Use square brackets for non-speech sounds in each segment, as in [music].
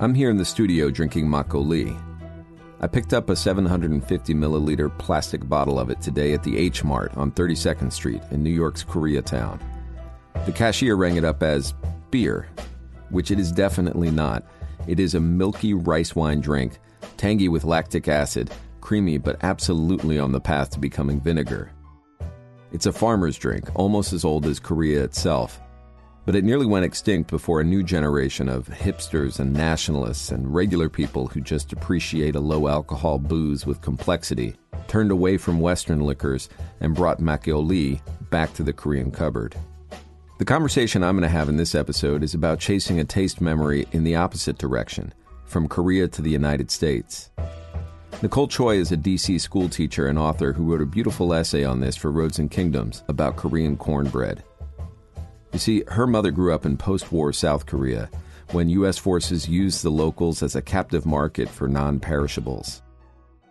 I'm here in the studio drinking Makgeolli. I picked up a 750 milliliter plastic bottle of it today at the H Mart on 32nd Street in New York's Koreatown. The cashier rang it up as beer, which it is definitely not. It is a milky rice wine drink, tangy with lactic acid, creamy but absolutely on the path to becoming vinegar. It's a farmer's drink, almost as old as Korea itself. But it nearly went extinct before a new generation of hipsters and nationalists and regular people who just appreciate a low alcohol booze with complexity turned away from Western liquors and brought Makgeolli back to the Korean cupboard. The conversation I'm going to have in this episode is about chasing a taste memory in the opposite direction, from Korea to the United States. Nicole Choi is a DC school teacher and author who wrote a beautiful essay on this for Roads and Kingdoms about Korean cornbread. You see, her mother grew up in post war South Korea when U.S. forces used the locals as a captive market for non perishables.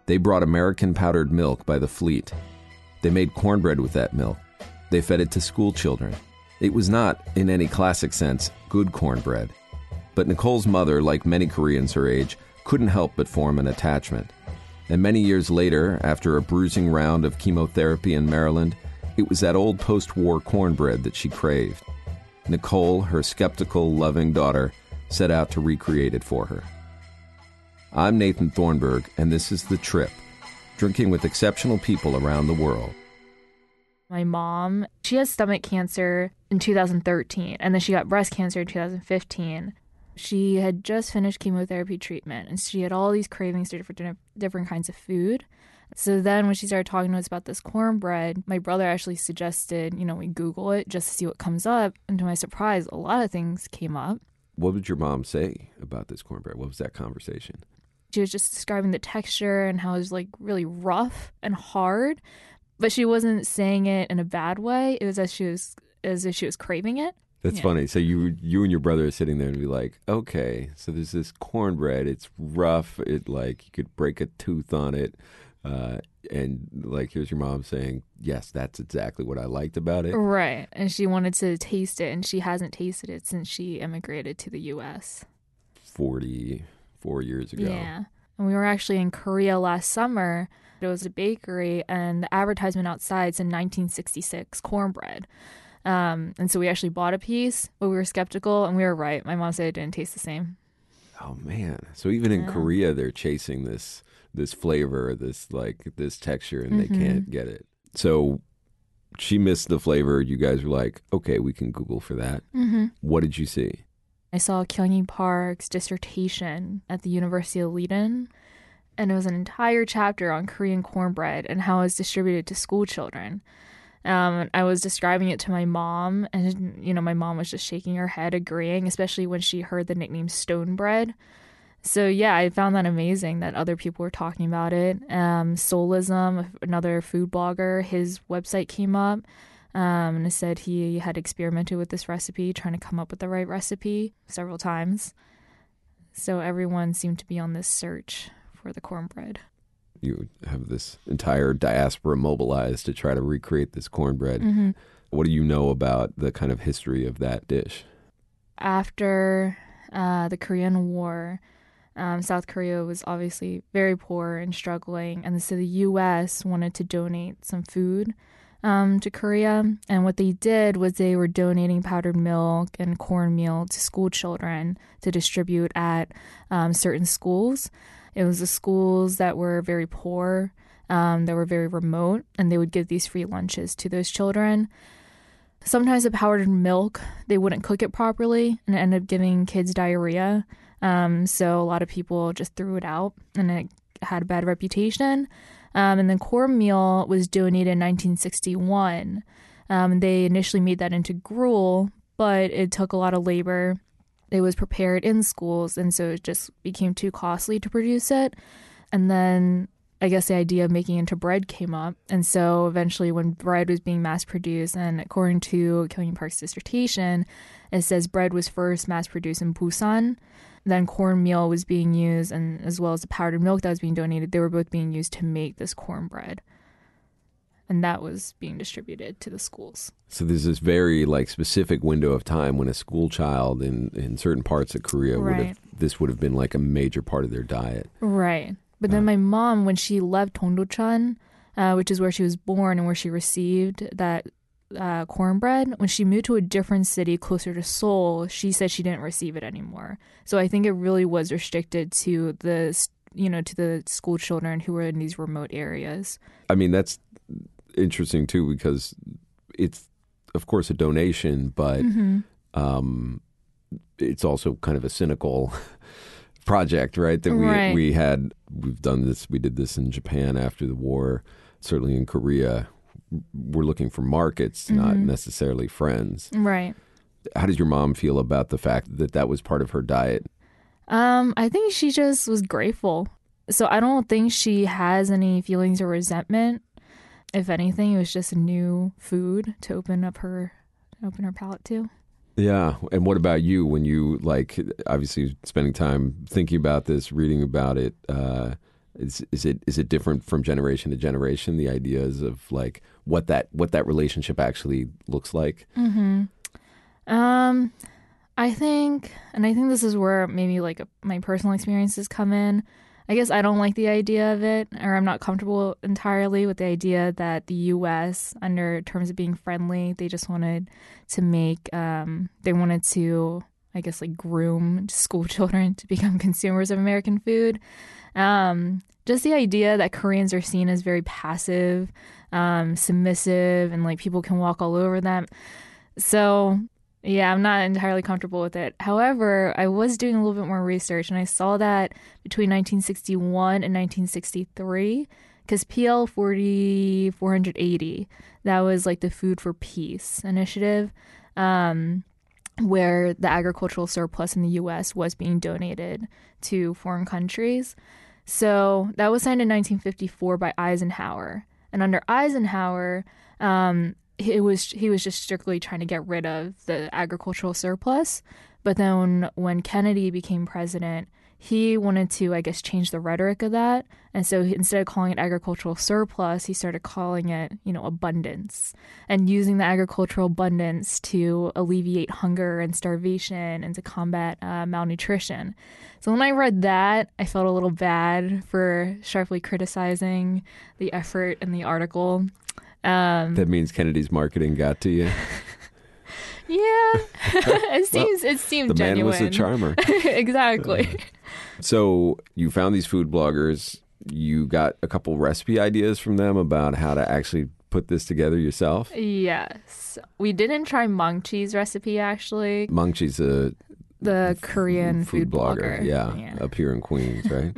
They brought American powdered milk by the fleet. They made cornbread with that milk. They fed it to school children. It was not, in any classic sense, good cornbread. But Nicole's mother, like many Koreans her age, couldn't help but form an attachment. And many years later, after a bruising round of chemotherapy in Maryland, it was that old post war cornbread that she craved. Nicole, her skeptical, loving daughter, set out to recreate it for her. I'm Nathan Thornburgh, and this is The Trip drinking with exceptional people around the world. My mom, she has stomach cancer in 2013, and then she got breast cancer in 2015. She had just finished chemotherapy treatment, and she had all these cravings for different, different kinds of food. So then, when she started talking to us about this cornbread, my brother actually suggested, you know, we Google it just to see what comes up. And to my surprise, a lot of things came up. What did your mom say about this cornbread? What was that conversation? She was just describing the texture and how it was like really rough and hard, but she wasn't saying it in a bad way. It was as she was as if she was craving it. That's yeah. funny. So you you and your brother are sitting there and be like, okay, so there's this cornbread. It's rough. It like you could break a tooth on it. Uh, and like here's your mom saying, yes, that's exactly what I liked about it. Right. And she wanted to taste it, and she hasn't tasted it since she immigrated to the U.S. Forty four years ago. Yeah. And we were actually in Korea last summer. It was a bakery, and the advertisement outside said 1966 cornbread. Um, and so we actually bought a piece, but we were skeptical, and we were right. My mom said it didn't taste the same. Oh man! So even in. Korea, they're chasing this this flavor, this like this texture, and mm-hmm. they can't get it. So she missed the flavor. You guys were like, okay, we can Google for that. Mm-hmm. What did you see? I saw Kyunghee Park's dissertation at the University of Leiden, and it was an entire chapter on Korean cornbread and how it's distributed to school children. Um, I was describing it to my mom, and you know, my mom was just shaking her head, agreeing, especially when she heard the nickname stone bread. So yeah, I found that amazing that other people were talking about it. Um, Soulism, another food blogger, his website came up. Um, and said he had experimented with this recipe, trying to come up with the right recipe several times. So everyone seemed to be on this search for the cornbread. You have this entire diaspora mobilized to try to recreate this cornbread. Mm-hmm. What do you know about the kind of history of that dish? After uh, the Korean War, um, South Korea was obviously very poor and struggling, and so the U.S. wanted to donate some food um, to Korea. And what they did was they were donating powdered milk and cornmeal to school children to distribute at um, certain schools. It was the schools that were very poor, um, that were very remote, and they would give these free lunches to those children. Sometimes the powdered milk, they wouldn't cook it properly and it ended up giving kids diarrhea. Um, so a lot of people just threw it out and it had a bad reputation. Um, and then cornmeal was donated in 1961. Um, they initially made that into gruel, but it took a lot of labor it was prepared in schools, and so it just became too costly to produce it. And then I guess the idea of making into bread came up. And so eventually, when bread was being mass produced, and according to Kyung Park's dissertation, it says bread was first mass produced in Busan. Then cornmeal was being used, and as well as the powdered milk that was being donated, they were both being used to make this cornbread. And that was being distributed to the schools. So there's this very like specific window of time when a school child in in certain parts of Korea would have this would have been like a major part of their diet. Right. But then my mom, when she left Tongdochan, uh, which is where she was born and where she received that uh, cornbread, when she moved to a different city closer to Seoul, she said she didn't receive it anymore. So I think it really was restricted to the, you know, to the school children who were in these remote areas. I mean, that's interesting too because it's of course a donation, but Mm-hmm. um, it's also kind of a cynical [laughs] project, right? That we Right. we had we've done this. We did this in Japan after the war. Certainly in Korea, we're looking for markets, not Mm-hmm. necessarily friends. Right. How does your mom feel about the fact that that was part of her diet? Um, I think she just was grateful. So I don't think she has any feelings or resentment. If anything, it was just new food to open up her open her palate to. Yeah. And what about you when you like obviously spending time thinking about this, reading about it, uh is is it is it different from generation to generation the ideas of like what that what that relationship actually looks like? Mm-hmm. Um, I think, and I think this is where maybe like my personal experiences come in. I guess I don't like the idea of it, or I'm not comfortable entirely with the idea that the U.S., under terms of being friendly, they just wanted to make, um, they wanted to, I guess, like groom [laughs] school children to become [laughs] consumers of American food. Um, just the idea that Koreans are seen as very passive, um, submissive, and like people can walk all over them. So yeah, I'm not entirely comfortable with it. However, I was doing a little bit more research and I saw that between 1961 and 1963, because PL 40 480, that was like the Food for Peace initiative, um, where the agricultural surplus in the US was being donated to foreign countries. So that was signed in 1954 by Eisenhower. And under Eisenhower, um, it was he was just strictly trying to get rid of the agricultural surplus. But then when Kennedy became president, he wanted to, I guess, change the rhetoric of that. And so instead of calling it agricultural surplus, he started calling it, you know, abundance and using the agricultural abundance to alleviate hunger and starvation and to combat uh, malnutrition. So when I read that, I felt a little bad for sharply criticizing the effort in the article. Um, That means Kennedy's marketing got to you. [laughs] yeah, [laughs] it seems it seemed The man genuine. was a charmer. [laughs] exactly. So you found these food bloggers. You got a couple recipe ideas from them about how to actually put this together yourself. Yes, we didn't try Maangchi recipe actually. Maangchi's a The Korean food, blogger, yeah, yeah. up here in Queens, right?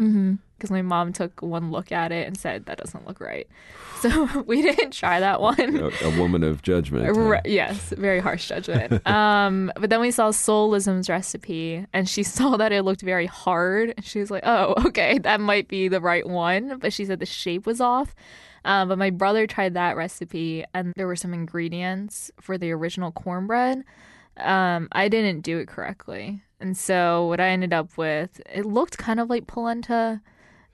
Because my mom took one look at it and said that doesn't look right. [laughs] So [laughs] we didn't try that one. a, a woman of judgment. huh? Yes, very harsh judgment. um, but then we saw Soulism's recipe, and she [laughs] saw that it looked very hard. And she was like, "Oh, okay, that might be the right one." But she said the shape was off. Um, but my brother tried that recipe, and there were some ingredients for the original cornbread. Um, I didn't do it correctly, and so what I ended up with, it looked kind of like polenta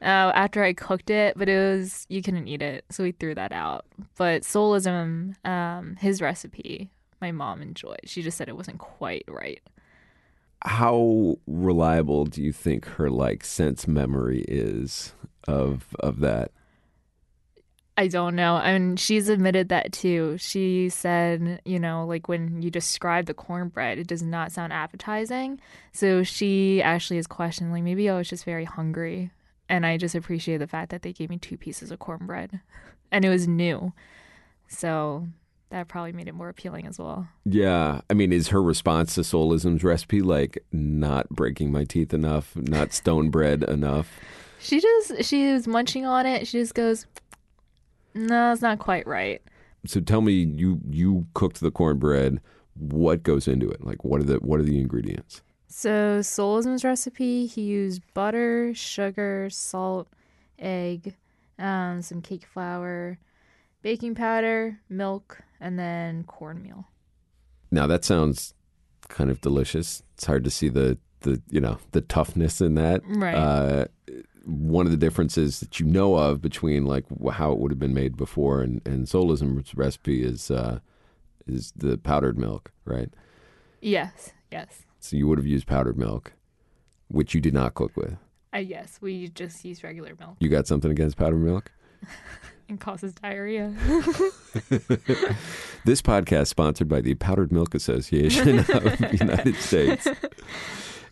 uh, after I cooked it, but it was you couldn't eat it, so we threw that out. But Soulism, um, his recipe, my mom enjoyed. She just said it wasn't quite right. How reliable do you think her like sense memory is of of that? I don't know. I mean, she's admitted that too. She said, you know, like when you describe the cornbread, it does not sound appetizing. So she actually is questioning, like, maybe I was just very hungry. And I just appreciate the fact that they gave me two pieces of cornbread [laughs] and it was new. So that probably made it more appealing as well. Yeah, I mean, is her response to Soulism's recipe like not breaking my teeth enough, not stone bread enough? [laughs] She just, she was munching on it. She just goes, no, it's not quite right. So tell me, you you cooked the cornbread. What goes into it? Like, what are the what are the ingredients? So Solism's recipe, he used butter, sugar, salt, egg, um, some cake flour, baking powder, milk, and then cornmeal. Now that sounds kind of delicious. It's hard to see the the you know the toughness in that. Right. Uh, one of the differences that you know of between like how it would have been made before and and Solism's recipe is uh, is the powdered milk, right? Yes, yes. So you would have used powdered milk, which you did not cook with. Uh, yes, we just use regular milk. You got something against powdered milk? [laughs] It causes diarrhea. [laughs] This podcast sponsored by the Powdered Milk Association of the [laughs] United States.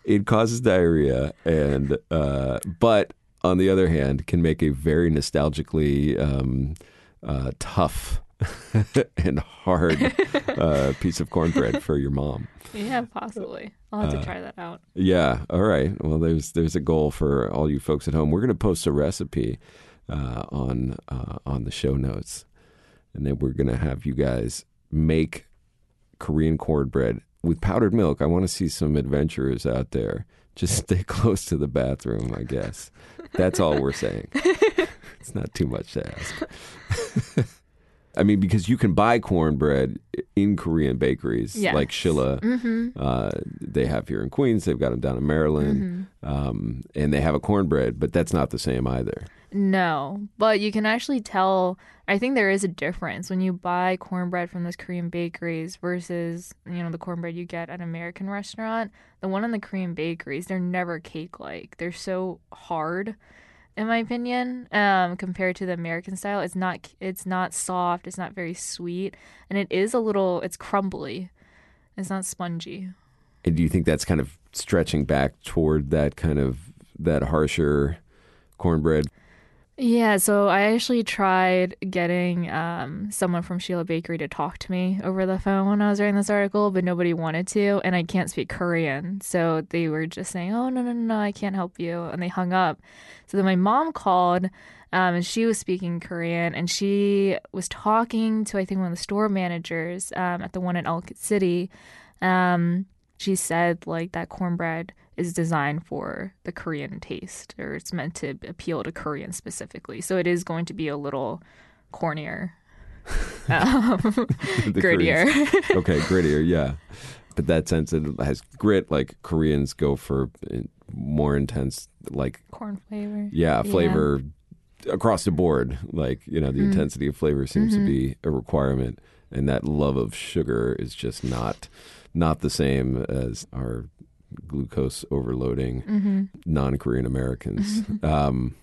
It causes diarrhea, and uh, but on the other hand, can make a very nostalgically um, uh, tough [laughs] and hard [laughs] uh, piece of cornbread for your mom. yeah, possibly. I'll have Uh, to try that out. Yeah. All right. Well, there's there's a goal for all you folks at home. We're going to post a recipe uh, on uh, on the show notes, and then we're going to have you guys make Korean cornbread with powdered milk. I want to see some adventurers out there. Just [laughs] stay close to the bathroom, I guess. That's all we're saying. It's not too much to ask. I mean, because you can buy cornbread in Korean bakeries Yes. like Shilla. Mm-hmm. Uh, they have here in Queens. They've got them down in Maryland, um, and they have a cornbread, but that's not the same either. No, but you can actually tell. I think there is a difference when you buy cornbread from those Korean bakeries versus you know the cornbread you get at an American restaurant. The one in the Korean bakeries, they're never cake-like. They're so hard, in my opinion, um, compared to the American style. It's not. It's not soft. It's not very sweet, and it is a little. It's crumbly. It's not spongy. And do you think that's kind of stretching back toward that kind of that harsher cornbread? Yeah, so I actually tried getting um, someone from Shilla Bakery to talk to me over the phone when I was writing this article, but nobody wanted to, and I can't speak Korean. So they were just saying, oh, no, no, no, no, I can't help you. And they hung up. So then my mom called, um, and she was speaking Korean, and she was talking to, I think, one of the store managers um, at the one in Ellicott City. Um, she said, like, that cornbread is designed for the Korean taste, or it's meant to appeal to Korean specifically. So it is going to be a little cornier, [laughs] um, grittier. Koreans- [laughs] okay, grittier, yeah. But that sense it has grit, like Koreans go for uh, more intense, like Corn flavor. yeah, Yeah. flavor across the board. Like you know, the Mm. intensity of flavor seems Mm-hmm. to be a requirement, and that love of sugar is just not not the same as our glucose overloading Mm-hmm. non-Korean Americans. [laughs] um,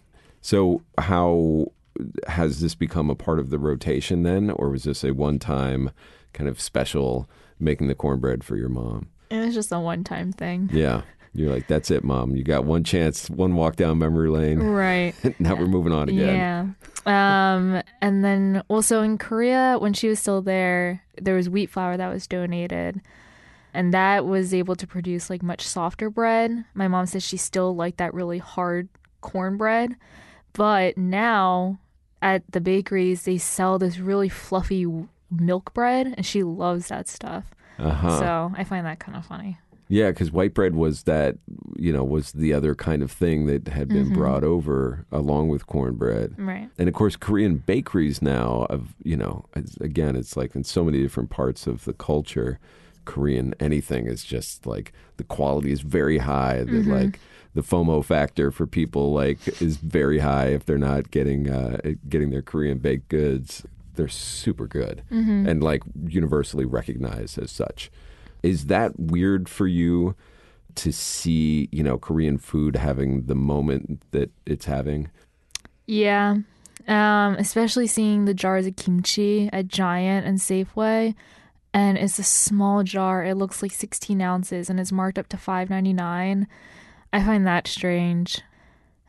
so how has this become a part of the rotation then, or was this a one-time kind of special making the cornbread for your mom? It was just a one time thing. Yeah. You're like, that's it, mom. You got one chance, one walk down memory lane. Right. [laughs] now we're moving on again. Yeah. Um, and then also in Korea, when she was still there, there was wheat flour that was donated. And that was able to produce like much softer bread. My mom says she still liked that really hard cornbread. But now at the bakeries, they sell this really fluffy milk bread, and she loves that stuff. Uh-huh. So I find that kind of funny. Yeah, because white bread was that, you know, was the other kind of thing that had been Mm-hmm. brought over along with cornbread. Right. And of course, Korean bakeries now, of you know, it's, again, it's like in so many different parts of the culture, Korean anything is just like the quality is very high. The like the FOMO factor for people like is very high if they're not getting uh, getting their Korean baked goods. They're super good and like universally recognized as such. Is that weird for you to see, you know, Korean food having the moment that it's having? Yeah. Um, especially seeing the jars of kimchi at Giant and Safeway. And it's a small jar. It looks like 16 ounces and it's marked up to $5.99. I find that strange.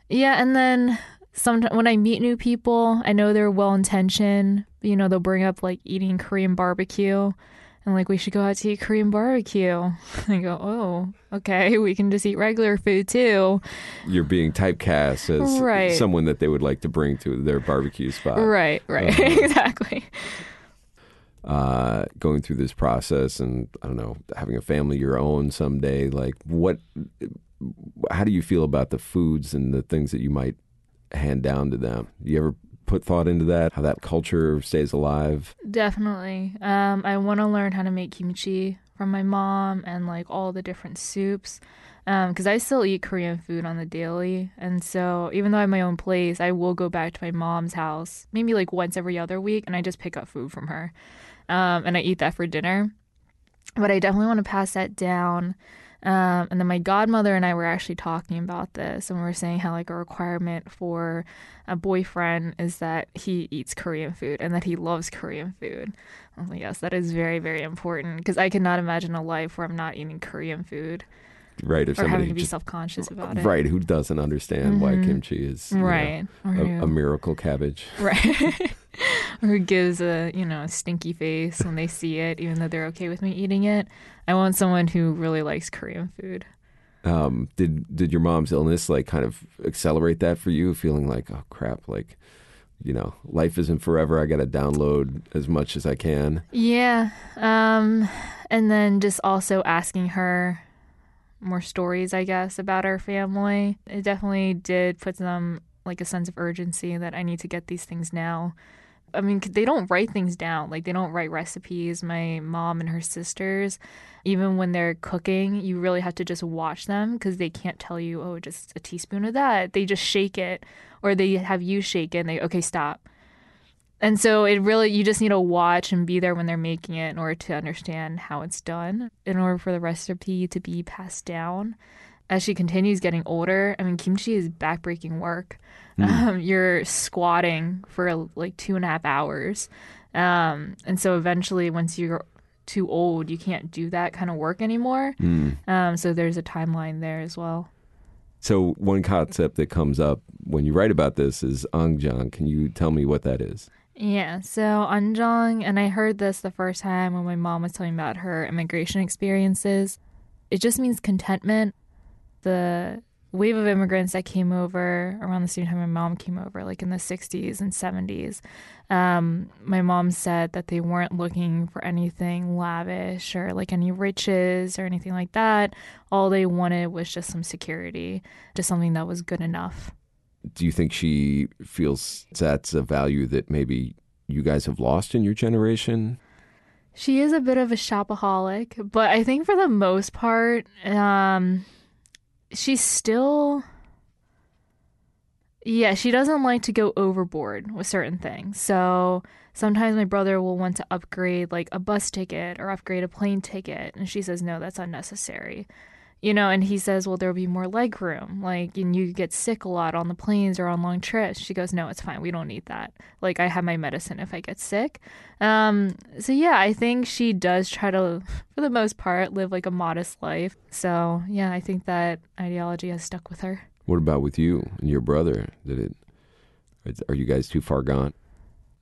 Yeah, and then sometimes when I meet new people, I know they're well intentioned. You know, they'll bring up like eating Korean barbecue and like we should go out to eat Korean barbecue. [laughs] I go, oh, okay, we can just eat regular food too. you're being typecast as Right. someone that they would like to bring to their barbecue spot. Right, right, Uh-huh. [laughs] exactly. uh, going through this process and I don't know having a family your own someday. Like what? How do you feel about the foods and the things that you might hand down to them? You ever put thought into that? How that culture stays alive? Definitely. Um, I want to learn how to make kimchi from my mom and like all the different soups because um, I still eat Korean food on the daily. And so, even though I have my own place, I will go back to my mom's house maybe like once every other week and I just pick up food from her. Um, and I eat that for dinner. But I definitely want to pass that down. Um, and then my godmother and I were actually talking about this, and we were saying how like a requirement for a boyfriend is that he eats Korean food and that he loves Korean food. I was like, yes, that is very very important because I cannot imagine a life where I'm not eating Korean food right? If or somebody having to be self conscious about it. right who doesn't understand why Mhm. kimchi is you know, Right. A, a miracle cabbage. Right. [laughs] [laughs] or who gives a, you know, a stinky face when they see it, even though they're okay with me eating it. I want someone who really likes Korean food. Um, did did your mom's illness like kind of accelerate that for you? Feeling like oh crap, like you know, life isn't forever. I got to download as much as I can. Yeah. Um, and then just also asking her more stories, I guess, about our family. It definitely did put them like a sense of urgency that I need to get these things now. I mean, they don't write things down. Like, they don't write recipes. My mom and her sisters, even when they're cooking, you really have to just watch them because they can't tell you, oh, just a teaspoon of that. They just shake it or they have you shake it and they, okay, stop. And so it really, you just need to watch and be there when they're making it in order to understand how it's done, in order for the recipe to be passed down. As she continues getting older, I mean, kimchi is backbreaking work. Um, you're squatting for like two and a half hours. Um, and so eventually, once you're too old, you can't do that kind of work anymore. Um, so there's a timeline there as well. So one concept that comes up when you write about this is angjang. Can you tell me what that is? Yeah, so Anjong, and I heard this the first time when my mom was telling me about her immigration experiences. It just means contentment. The wave of immigrants that came over around the same time my mom came over, like in the 60s and 70s, um, my mom said that they weren't looking for anything lavish or like any riches or anything like that. All they wanted was just some security, just something that was good enough. Do you think she feels that's a value that maybe you guys have lost in your generation? She is a bit of a shopaholic, but I think for the most part, um, she's still. Yeah, she doesn't like to go overboard with certain things. So sometimes my brother will want to upgrade like a bus ticket or upgrade a plane ticket. And she says, no, that's unnecessary. You know, and he says, well, there'll be more leg room. Like, and you get sick a lot on the planes or on long trips. She goes, no, it's fine. We don't need that. Like, I have my medicine if I get sick. Um, so yeah, I think she does try to, for the most part, live like a modest life. So yeah, I think that ideology has stuck with her. What about with you and your brother? Did it Are you guys too far gone?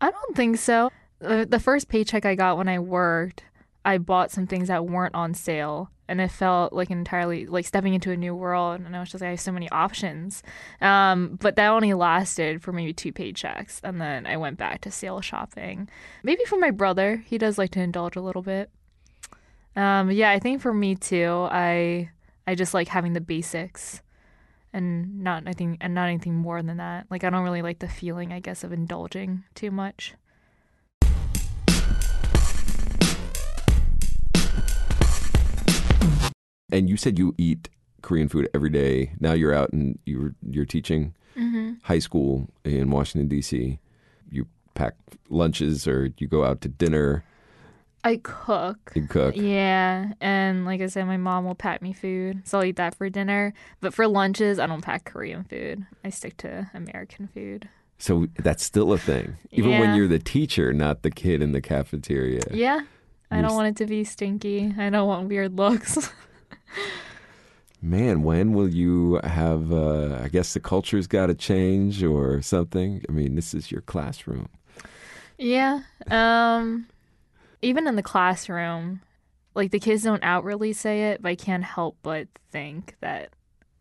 I don't think so. The first paycheck I got when I worked, I bought some things that weren't on sale. And it felt like entirely like stepping into a new world. And I was just like, I have so many options. Um, but that only lasted for maybe two paychecks. And then I went back to sale shopping. Maybe for my brother, he does like to indulge a little bit. Um, yeah, I think for me too, I I just like having the basics and not I think and not anything more than that. Like I don't really like the feeling, I guess, of indulging too much. And you said you eat Korean food every day. Now you're out and you're you're teaching Mm-hmm. high school in Washington D.C. You pack lunches or you go out to dinner. I cook. You cook. Yeah, and like I said, my mom will pack me food, so I'll eat that for dinner. But for lunches, I don't pack Korean food. I stick to American food. So that's still a thing, [laughs] even when you're the teacher, not the kid in the cafeteria. Yeah, I don't want it to be stinky. I don't want weird looks. [laughs] Man, when will you have? Uh, I guess the culture's got to change or something. I mean, this is your classroom. Yeah. Um even in the classroom, like the kids don't outwardly say it, but I can't help but think that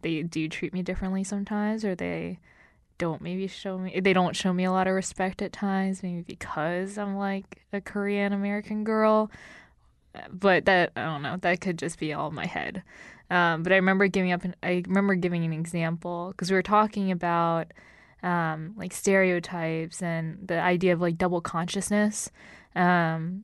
they do treat me differently sometimes or they don't maybe show me they don't show me a lot of respect at times maybe because i'm like a korean american girl but that i don't know that could just be all in my head um, but i remember giving up an, i remember giving an example because we were talking about um, like stereotypes and the idea of like double consciousness um,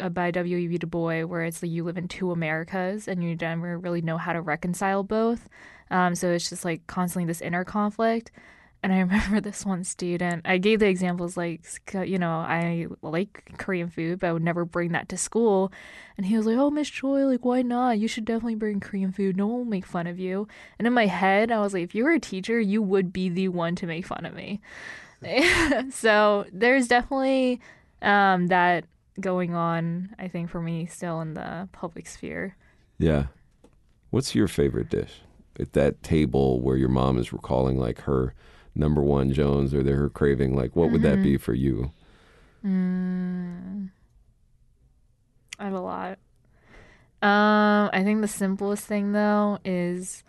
uh, by W.E.B. Du Bois, where it's like you live in two Americas and you never really know how to reconcile both. Um, so it's just like constantly this inner conflict. And I [laughs] remember this one student, I gave the examples like, you know, I like Korean food, but I would never bring that to school. And he was like, oh, Miss Choi, like, why not? You should definitely bring Korean food. No one will make fun of you. And in my head, I was like, if you were a teacher, you would be the one to make fun of me. [laughs] so there's definitely um, that going on, I think, for me still in the public sphere. Yeah. What's your favorite dish? At that table where your mom is recalling like her number one Jones or her craving, like what would that be for you? Mm, I have a lot. Um, I think the simplest thing though is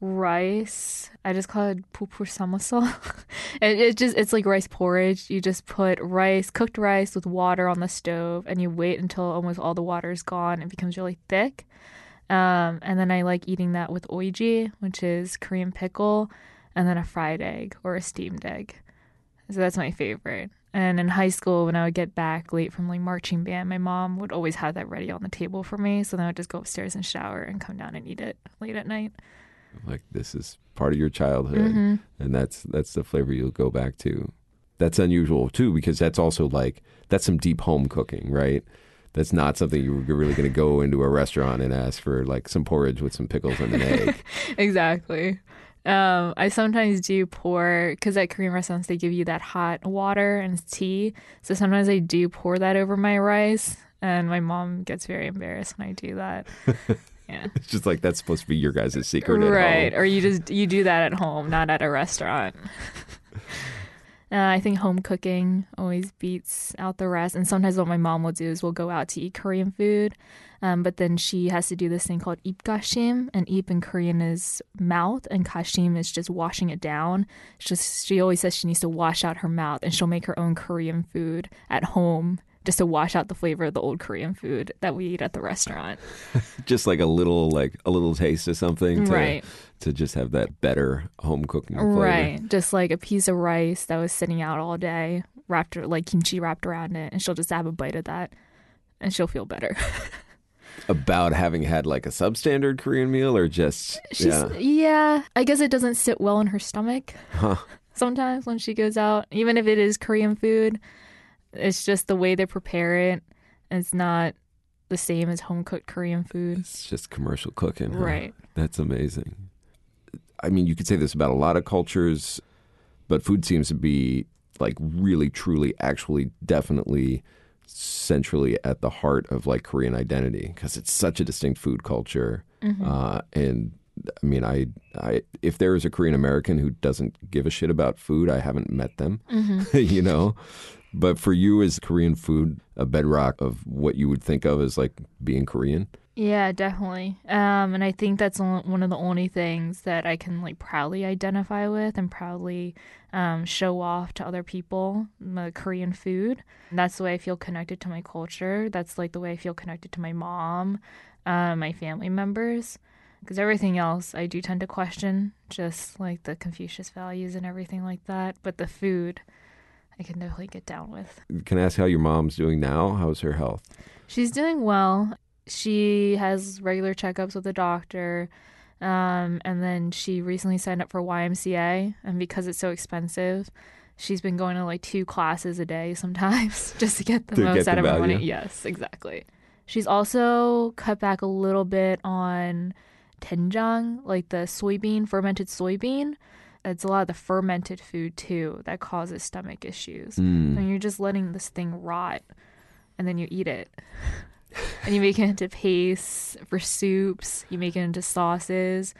rice. I just call it pupur samosa. [laughs] it, it just it's like rice porridge. You just put rice, cooked rice with water on the stove, and you wait until almost all the water is gone. It becomes really thick. Um, and then I like eating that with oiji, which is Korean pickle, and then a fried egg or a steamed egg. So that's my favorite. And in high school, when I would get back late from like marching band, my mom would always have that ready on the table for me. So then I would just go upstairs and shower and come down and eat it late at night. Like this is part of your childhood, Mm-hmm. and that's that's the flavor you'll go back to. That's unusual too, because that's also like that's some deep home cooking, right? That's not something you're really going to go into a restaurant and ask for like some porridge with some pickles and an egg. [laughs] exactly. Um, I sometimes do pour because at Korean restaurants they give you that hot water and tea. So sometimes I do pour that over my rice, and my mom gets very embarrassed when I do that. [laughs] Yeah. It's just like that's supposed to be your guys' secret, right? Or you just you do that at home, not at a restaurant. [laughs] Uh, I think home cooking always beats out the rest. And sometimes what my mom will do is we'll go out to eat Korean food, um, but then she has to do this thing called ipgashim, and ip in Korean is mouth, and kashim is just washing it down. It's just she always says she needs to wash out her mouth, and she'll make her own Korean food at home just to wash out the flavor of the old Korean food that we eat at the restaurant. [laughs] Just like a little like a little taste of something, to, Right. To just have that better home cooking flavor. Right. Just like a piece of rice that was sitting out all day, wrapped like kimchi wrapped around it, and she'll just have a bite of that and she'll feel better. [laughs] About having had like a substandard Korean meal, or just She's yeah. yeah. I guess it doesn't sit well in her stomach Huh. sometimes when she goes out. Even if it is Korean food, it's just the way they prepare it. It's not the same as home cooked Korean food. It's just commercial cooking. huh? Right. That's amazing. I mean, you could say this about a lot of cultures, but food seems to be like really, truly, actually, definitely centrally at the heart of like Korean identity because it's such a distinct food culture. Uh, and I mean, I, I, if there is a Korean American who doesn't give a shit about food, I haven't met them, [laughs] you know? But for you, is Korean food a bedrock of what you would think of as like being Korean? Yeah, definitely. Um, and I think that's one of the only things that I can like proudly identify with and proudly um, show off to other people. the Korean food. And that's the way I feel connected to my culture. That's like the way I feel connected to my mom, uh, my family members. Because everything else I do tend to question, just like the Confucius values and everything like that. But the food, I can definitely get down with. Can I ask how your mom's doing now? How's her health? She's doing well. She has regular checkups with the doctor. Um, and then she recently signed up for YMCA. And because it's so expensive, she's been going to like two classes a day sometimes [laughs] just to get the To most get the out of her money. Yes, exactly. She's also cut back a little bit on doenjang, like the soybean, fermented soybean. It's a lot of the fermented food too that causes stomach issues. Mm. And you're just letting this thing rot and then you eat it. [laughs] and you make it into paste for soups, you make it into sauces.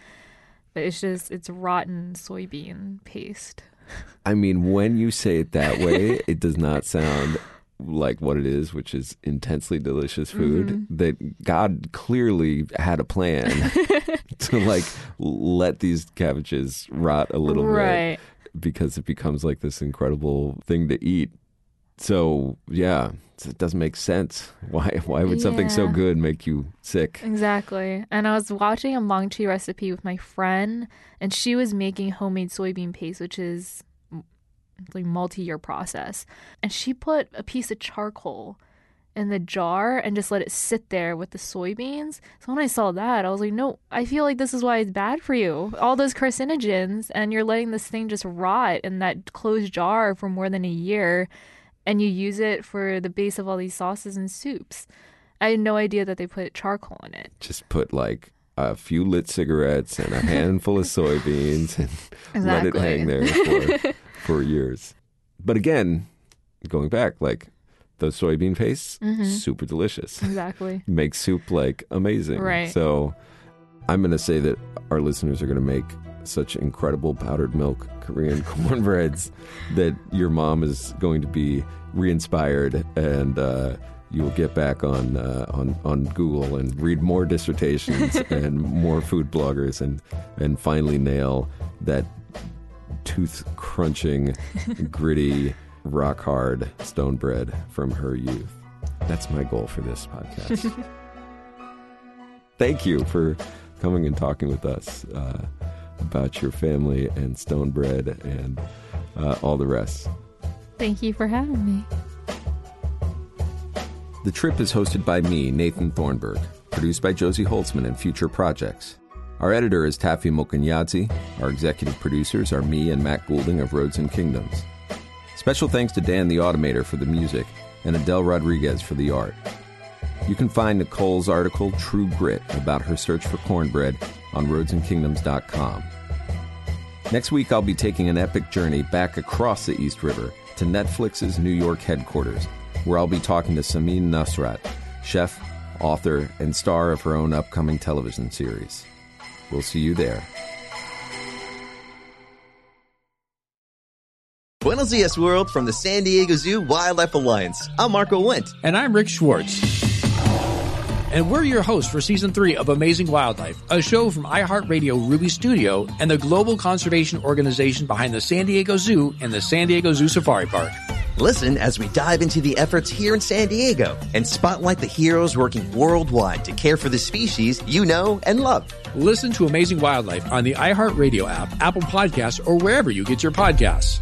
But it's just it's rotten soybean paste. [laughs] I mean, when you say it that way, it does not sound like what it is, which is intensely delicious food. Mm-hmm. That God clearly had a plan [laughs] to like let these cabbages rot a little bit. because it becomes like this incredible thing to eat. So yeah, it doesn't make sense. [laughs] Why why would something so good make you sick? Exactly. And I was watching a Maangchi recipe with my friend, and she was making homemade soybean paste, which is like multi-year process. And she put a piece of charcoal in the jar and just let it sit there with the soybeans. So when I saw that, I was like, no, I feel like this is why it's bad for you. All those carcinogens, and you're letting this thing just rot in that closed jar for more than a year, and you use it for the base of all these sauces and soups. I had no idea that they put charcoal in it. Just put like a few lit cigarettes and a handful of [laughs] soybeans and let it hang there for for years. But again, going back, like those soybean pastes, Mm-hmm. super delicious. Exactly. [laughs] Make soup like amazing. Right. So I'm going to say that our listeners are going to make such incredible powdered milk Korean [laughs] cornbreads that your mom is going to be re-inspired and uh, you will get back on uh, on on Google and read more dissertations [laughs] and more food bloggers and and finally nail that tooth crunching, [laughs] gritty, rock hard stone bread from her youth. That's my goal for this podcast. [laughs] Thank you for coming and talking with us uh, about your family and stone bread and uh, all the rest. Thank you for having me. The trip is hosted by me, Nathan Thornburgh, produced by Josie Holtzman and Future Projects. Our editor is Taffy Mokanyadzi. Our executive producers are me and Matt Goulding of Roads and Kingdoms. Special thanks to Dan the Automator for the music and Adele Rodriguez for the art. You can find Nicole's article, True Grit, about her search for cornbread on roadsandkingdoms.com. Next week, I'll be taking an epic journey back across the East River to Netflix's New York headquarters, where I'll be talking to Samin Nosrat, chef, author, and star of her own upcoming television series. We'll see you there. Buenos Dias World from the San Diego Zoo Wildlife Alliance. I'm Marco Wendt. And I'm Rick Schwartz. And we're your hosts for season three of Amazing Wildlife, a show from iHeartRadio Ruby Studio and the global conservation organization behind the San Diego Zoo and the San Diego Zoo Safari Park. Listen as we dive into the efforts here in San Diego and spotlight the heroes working worldwide to care for the species you know and love. Listen to Amazing Wildlife on the iHeartRadio app, Apple Podcasts, or wherever you get your podcasts.